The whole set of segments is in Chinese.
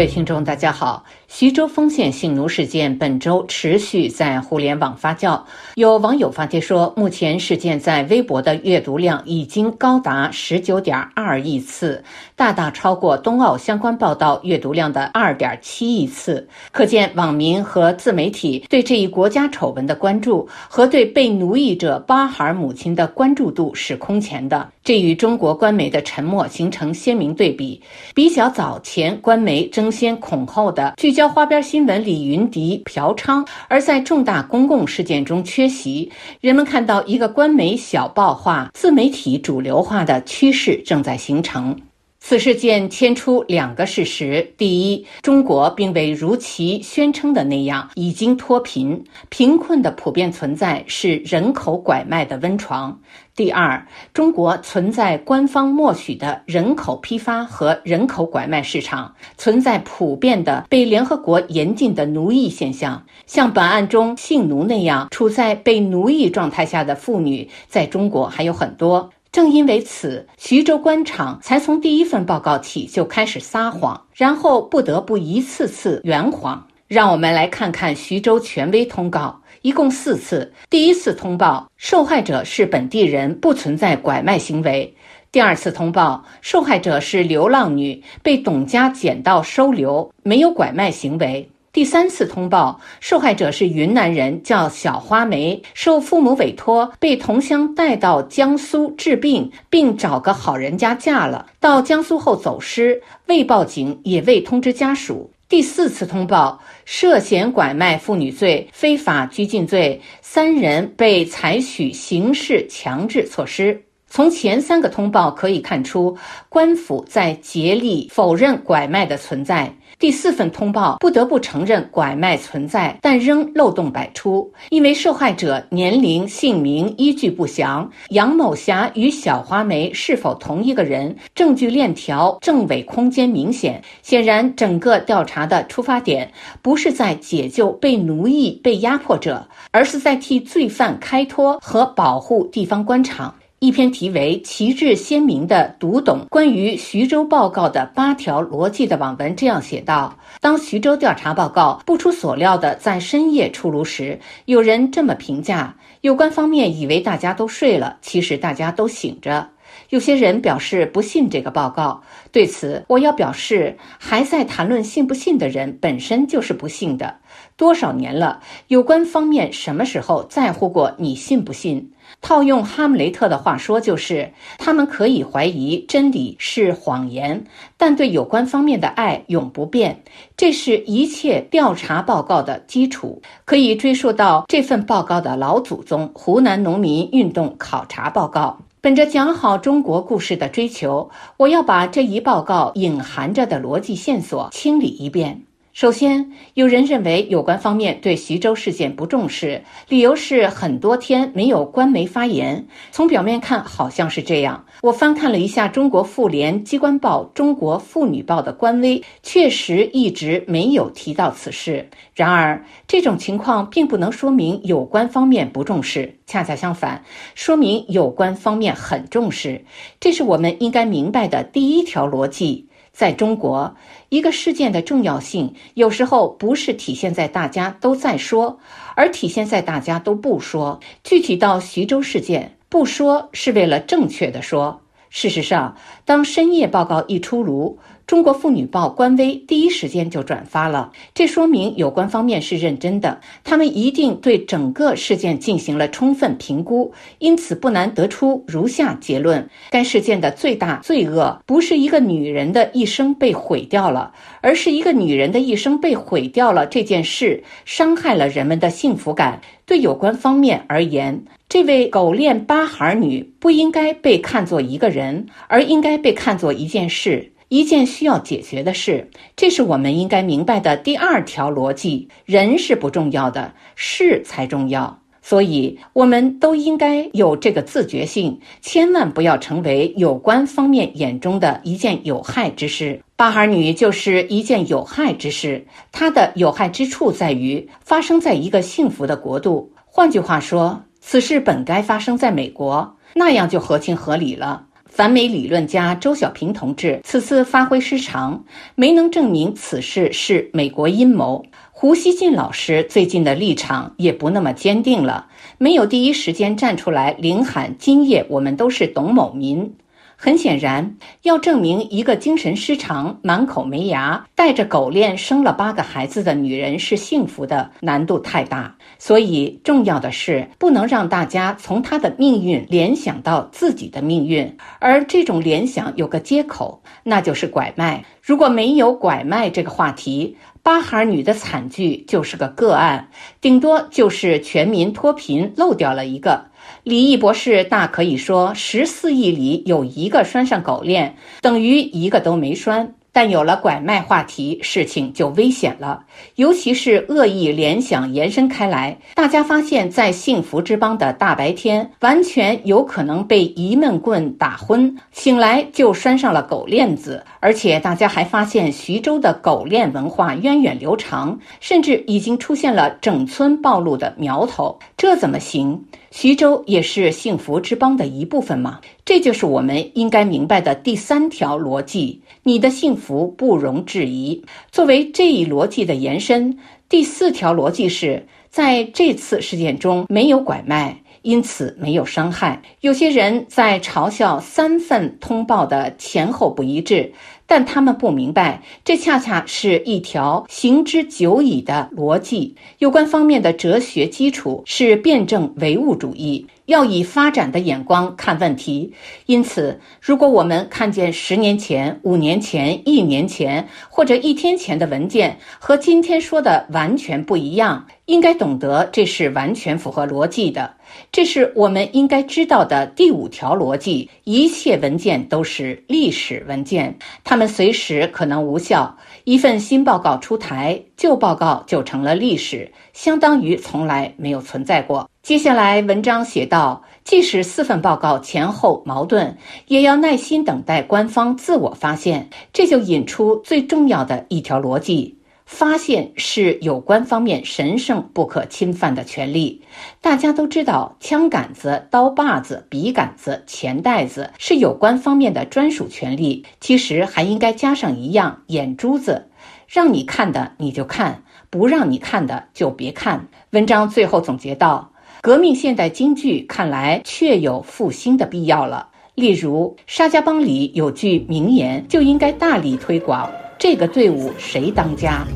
各位听众，大家好。徐州丰县性奴事件本周持续在互联网发酵，有网友发帖说，目前事件在微博的阅读量已经高达十九点二亿次，大大超过冬奥相关报道阅读量的二点七亿次。可见网民和自媒体对这一国家丑闻的关注和对被奴役者巴哈尔母亲的关注度是空前的。这与中国官媒的沉默形成鲜明对比。比较早前，官媒争先恐后的聚焦。交花边新闻李云迪嫖娼，而在重大公共事件中缺席，人们看到一个官媒小报化、自媒体主流化的趋势正在形成。此事件牵出两个事实：第一，中国并未如其宣称的那样已经脱贫，贫困的普遍存在是人口拐卖的温床；第二，中国存在官方默许的人口批发和人口拐卖市场，存在普遍的被联合国严禁的奴役现象。像本案中性奴那样处在被奴役状态下的妇女，在中国还有很多。正因为此，徐州官场才从第一份报告起就开始撒谎，然后不得不一次次圆谎。让我们来看看徐州权威通告，一共四次。第一次通报，受害者是本地人，不存在拐卖行为；第二次通报，受害者是流浪女，被董家捡到收留，没有拐卖行为。第三次通报，受害者是云南人，叫小花梅，受父母委托被同乡带到江苏治病，并找个好人家嫁了。到江苏后走失，未报警，也未通知家属。第四次通报，涉嫌拐卖妇女罪、非法拘禁罪，三人被采取刑事强制措施。从前三个通报可以看出，官府在竭力否认拐卖的存在。第四份通报不得不承认拐卖存在，但仍漏洞百出，因为受害者年龄、姓名依据不详，杨某霞与小花梅是否同一个人，证据链条政伪空间明显。显然，整个调查的出发点不是在解救被奴役、被压迫者，而是在替罪犯开脱和保护地方官场。一篇题为“旗帜鲜明的读懂关于徐州报告的八条逻辑”的网文这样写道：当徐州调查报告不出所料的在深夜出炉时，有人这么评价：有关方面以为大家都睡了，其实大家都醒着。有些人表示不信这个报告，对此我要表示，还在谈论信不信的人本身就是不信的。多少年了，有关方面什么时候在乎过你信不信？套用哈姆雷特的话说，就是他们可以怀疑真理是谎言，但对有关方面的爱永不变。这是一切调查报告的基础，可以追溯到这份报告的老祖宗——湖南农民运动考察报告。本着讲好中国故事的追求，我要把这一报告隐含着的逻辑线索清理一遍。首先，有人认为有关方面对徐州事件不重视，理由是很多天没有官媒发言。从表面看，好像是这样。我翻看了一下中国妇联机关报《中国妇女报》的官微，确实一直没有提到此事。然而，这种情况并不能说明有关方面不重视，恰恰相反，说明有关方面很重视。这是我们应该明白的第一条逻辑。在中国，一个事件的重要性有时候不是体现在大家都在说，而体现在大家都不说。具体到徐州事件，不说是为了正确的说。事实上，当深夜报告一出炉，中国妇女报官微第一时间就转发了，这说明有关方面是认真的，他们一定对整个事件进行了充分评估，因此不难得出如下结论：该事件的最大罪恶不是一个女人的一生被毁掉了，而是一个女人的一生被毁掉了这件事伤害了人们的幸福感。对有关方面而言。这位狗链八孩女不应该被看作一个人，而应该被看作一件事，一件需要解决的事。这是我们应该明白的第二条逻辑：人是不重要的，事才重要。所以，我们都应该有这个自觉性，千万不要成为有关方面眼中的一件有害之事。八孩女就是一件有害之事，它的有害之处在于发生在一个幸福的国度。换句话说。此事本该发生在美国，那样就合情合理了。反美理论家周小平同志此次发挥失常，没能证明此事是美国阴谋。胡锡进老师最近的立场也不那么坚定了，没有第一时间站出来领喊“今夜我们都是董某民”。很显然，要证明一个精神失常、满口没牙、带着狗链生了八个孩子的女人是幸福的，难度太大。所以，重要的是不能让大家从她的命运联想到自己的命运，而这种联想有个接口，那就是拐卖。如果没有拐卖这个话题，八孩女的惨剧就是个个案，顶多就是全民脱贫漏掉了一个。李毅博士大可以说，十四亿里有一个拴上狗链，等于一个都没拴。但有了拐卖话题，事情就危险了。尤其是恶意联想延伸开来，大家发现，在幸福之邦的大白天，完全有可能被一闷棍打昏，醒来就拴上了狗链子。而且，大家还发现，徐州的狗链文化源远流长，甚至已经出现了整村暴露的苗头。这怎么行？徐州也是幸福之邦的一部分吗？这就是我们应该明白的第三条逻辑：你的幸福不容置疑。作为这一逻辑的延伸，第四条逻辑是在这次事件中没有拐卖，因此没有伤害。有些人在嘲笑三份通报的前后不一致。但他们不明白，这恰恰是一条行之久矣的逻辑。有关方面的哲学基础是辩证唯物主义，要以发展的眼光看问题。因此，如果我们看见十年前、五年前、一年前或者一天前的文件和今天说的完全不一样，应该懂得这是完全符合逻辑的。这是我们应该知道的第五条逻辑：一切文件都是历史文件，它们随时可能无效。一份新报告出台，旧报告就成了历史，相当于从来没有存在过。接下来文章写道：即使四份报告前后矛盾，也要耐心等待官方自我发现。这就引出最重要的一条逻辑。发现是有关方面神圣不可侵犯的权利。大家都知道，枪杆子、刀把子、笔杆子、钱袋子是有关方面的专属权利。其实还应该加上一样：眼珠子，让你看的你就看，不让你看的就别看。文章最后总结道：革命现代京剧看来确有复兴的必要了。例如，沙家浜里有句名言，就应该大力推广。这个队伍谁当家？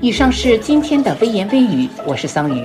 以上是今天的微言微语，我是桑榆。